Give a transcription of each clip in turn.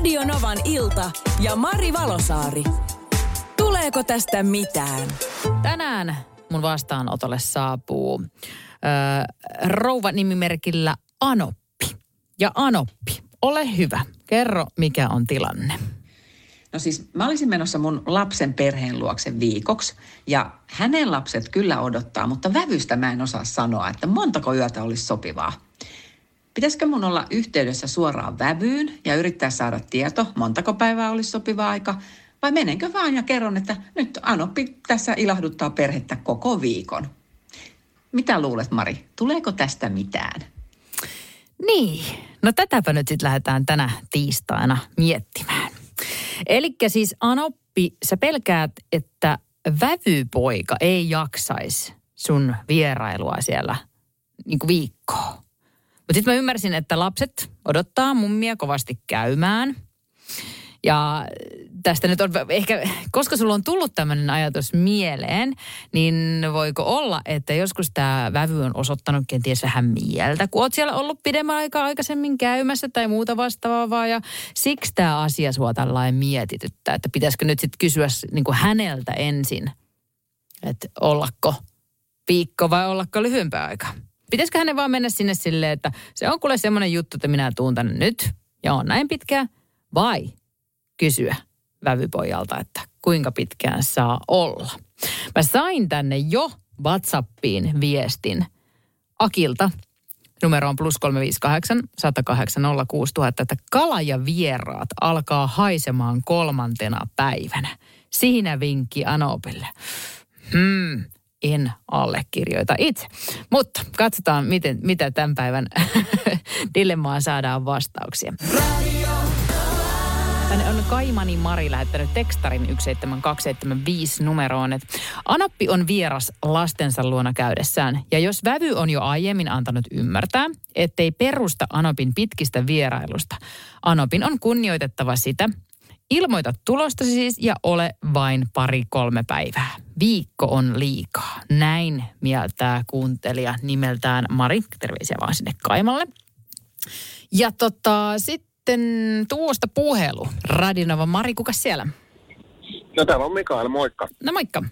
Radio Novan ilta ja Mari Valosaari. Tuleeko tästä mitään? Tänään mun vastaanotolle saapuu ö, rouva nimimerkillä Anoppi. Ja Anoppi, ole hyvä. Kerro, mikä on tilanne. No siis mä olisin menossa mun lapsen perheen luokse viikoksi ja hänen lapset kyllä odottaa, mutta vävystä mä en osaa sanoa, että montako yötä olisi sopivaa. Pitäisikö mun olla yhteydessä suoraan vävyyn ja yrittää saada tieto, montako päivää olisi sopiva aika, vai menenkö vaan ja kerron, että nyt Anoppi tässä ilahduttaa perhettä koko viikon. Mitä luulet, Mari? Tuleeko tästä mitään? Niin, no tätäpä nyt sitten lähdetään tänä tiistaina miettimään. Eli siis Anoppi, sä pelkäät, että vävypoika ei jaksaisi sun vierailua siellä niin viikkoa. Mutta sitten mä ymmärsin, että lapset odottaa mummia kovasti käymään. Ja tästä nyt on ehkä, koska sulla on tullut tämmöinen ajatus mieleen, niin voiko olla, että joskus tämä vävy on osoittanut kenties vähän mieltä, kun oot siellä ollut pidemmän aikaa aikaisemmin käymässä tai muuta vastaavaa, ja siksi tämä asia sua tällainen mietityttää, että pitäisikö nyt sitten kysyä niin häneltä ensin, että ollako viikko vai ollako lyhyempää aikaa. Pitäisikö hänen vaan mennä sinne silleen, että se on kuule semmoinen juttu, että minä tuun tänne nyt ja on näin pitkään, vai kysyä vävypojalta, että kuinka pitkään saa olla. Mä sain tänne jo WhatsAppiin viestin Akilta, numero on plus 358 108 06000, että kala ja vieraat alkaa haisemaan kolmantena päivänä. Siinä vinkki Anopille. Hmm, en allekirjoita itse. Mutta katsotaan, miten, mitä tämän päivän dilemmaan saadaan vastauksia. Tänne on Kaimani Mari lähettänyt tekstarin 17275 numeroon, että Anoppi on vieras lastensa luona käydessään. Ja jos vävy on jo aiemmin antanut ymmärtää, ettei perusta Anopin pitkistä vierailusta, Anopin on kunnioitettava sitä, Ilmoita tulosta siis ja ole vain pari-kolme päivää. Viikko on liikaa. Näin mieltää kuuntelija nimeltään Mari. Terveisiä vaan sinne Kaimalle. Ja tota, sitten tuosta puhelu. Radinova Mari, kuka siellä? No täällä on Mikael, moikka. No moikka.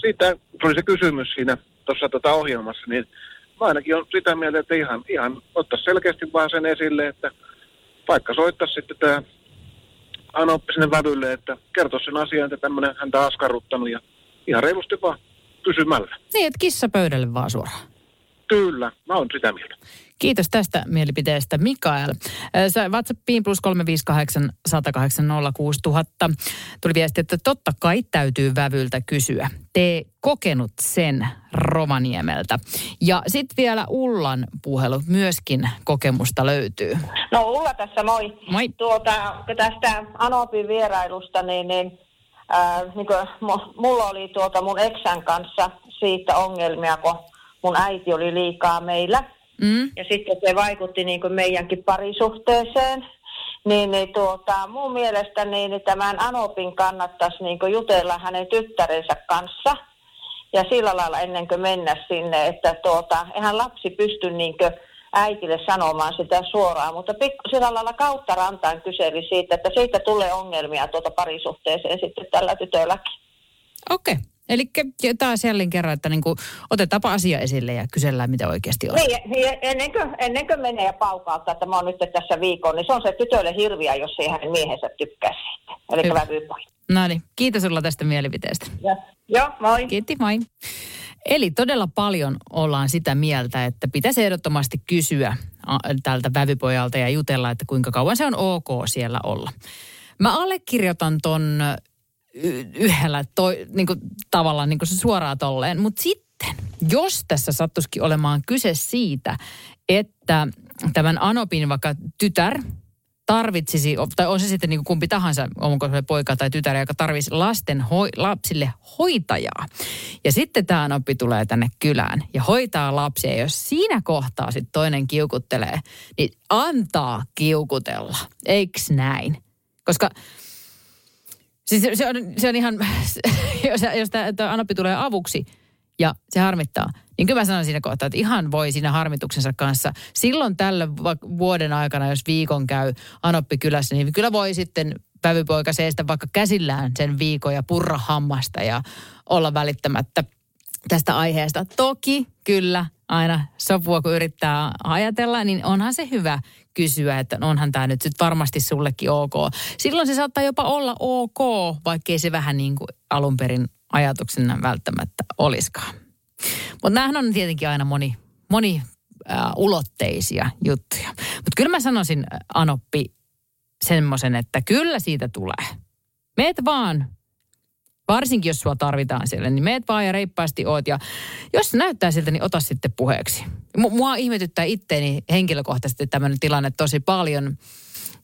Siitä tuli se kysymys siinä tuossa tota ohjelmassa, niin mä ainakin on sitä mieltä, että ihan, ihan ottaa selkeästi vaan sen esille, että vaikka soittaa sitten tämä Anoppi sinne vävylle, että kertoo sen asian, että tämmöinen häntä askarruttanut ja ihan reilusti vaan kysymällä. Niin, että kissa pöydälle vaan suoraan. Kyllä, mä oon sitä mieltä. Kiitos tästä mielipiteestä, Mikael. Sä WhatsAppiin plus 358 108 06000. Tuli viesti, että totta kai täytyy vävyltä kysyä. Tee kokenut sen Rovaniemeltä. Ja sitten vielä Ullan puhelu, myöskin kokemusta löytyy. No Ulla tässä, moi. Moi. Tuota, tästä Anopin vierailusta, niin, niin, ää, niin kuin, mulla oli tuota mun eksän kanssa siitä ongelmia, kun mun äiti oli liikaa meillä. Mm. Ja sitten se vaikutti niin kuin meidänkin parisuhteeseen. Niin, niin tuota, mun mielestä niin, niin tämän Anopin kannattaisi niin kuin jutella hänen tyttärensä kanssa. Ja sillä lailla ennen kuin mennä sinne, että tuota, eihän lapsi pysty niin kuin äitille sanomaan sitä suoraan, mutta pikku, sillä lailla kautta rantaan kyseli siitä, että siitä tulee ongelmia tuota parisuhteeseen sitten tällä tytölläkin. Okei. Okay. Eli taas jälleen kerran, että niin kuin, otetaanpa asia esille ja kysellään, mitä oikeasti on. Niin, niin ennen, kuin, ennen kuin menee ja paukauttaa, että mä oon nyt tässä viikon, niin se on se tytölle hirviä, jos ei hänen miehensä tykkää siitä. Eli vävypoi. No niin, kiitos sulla tästä mielipiteestä. Ja, joo, moi. Kiitti, moi. Eli todella paljon ollaan sitä mieltä, että pitäisi ehdottomasti kysyä tältä vävypojalta ja jutella, että kuinka kauan se on ok siellä olla. Mä allekirjoitan ton yhdellä toi, niin kuin, tavalla niin kuin se suoraan tolleen. Mutta sitten, jos tässä sattuisikin olemaan kyse siitä, että tämän Anopin vaikka tytär tarvitsisi, tai on se sitten niin kuin kumpi tahansa, onko se poika tai tytär, joka tarvitsisi lasten hoi, lapsille hoitajaa. Ja sitten tämä Anoppi tulee tänne kylään ja hoitaa lapsia. Ja jos siinä kohtaa sitten toinen kiukuttelee, niin antaa kiukutella. Eiks näin? Koska Siis se on, se on ihan, jos, jos tämä Anoppi tulee avuksi ja se harmittaa, niin kyllä mä sanon siinä kohtaa, että ihan voi siinä harmituksensa kanssa. Silloin tällä vuoden aikana, jos viikon käy Anoppi kylässä, niin kyllä voi sitten vävypoika seistä vaikka käsillään sen viikon ja purra hammasta ja olla välittämättä tästä aiheesta. Toki kyllä aina sopua, kun yrittää ajatella, niin onhan se hyvä kysyä, että onhan tämä nyt sit varmasti sullekin ok. Silloin se saattaa jopa olla ok, vaikkei se vähän niin kuin alun perin ajatuksena välttämättä olisikaan. Mutta nämähän on tietenkin aina moni, moni äh, ulotteisia juttuja. Mutta kyllä mä sanoisin, Anoppi, semmoisen, että kyllä siitä tulee. Meet vaan Varsinkin jos sua tarvitaan siellä, niin meet vaan ja reippaasti oot. Ja jos näyttää siltä, niin ota sitten puheeksi. Mua ihmetyttää itteeni henkilökohtaisesti tämmöinen tilanne tosi paljon,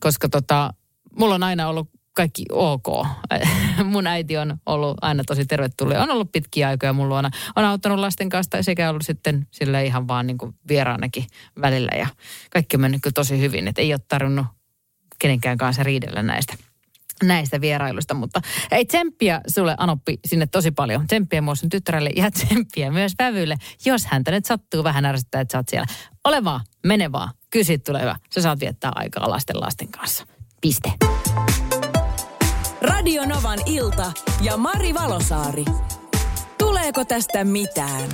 koska tota, mulla on aina ollut kaikki ok. Mun äiti on ollut aina tosi tervetullut. On ollut pitkiä aikoja mun luona. On auttanut lasten kanssa sekä ollut sitten sille ihan vaan niin kuin vieraanakin välillä. Ja kaikki on mennyt tosi hyvin, että ei ole tarvinnut kenenkään kanssa riidellä näistä näistä vierailusta, mutta ei tsemppiä sulle Anoppi sinne tosi paljon. Tsemppiä myös tyttärelle ja tsemppiä myös vävylle, jos häntä nyt sattuu vähän ärsyttää, että sä oot siellä. Ole vaan, mene vaan, kysy tulee hyvä. Sä saat viettää aikaa lasten lasten kanssa. Piste. Radio Novan ilta ja Mari Valosaari. Tuleeko tästä mitään?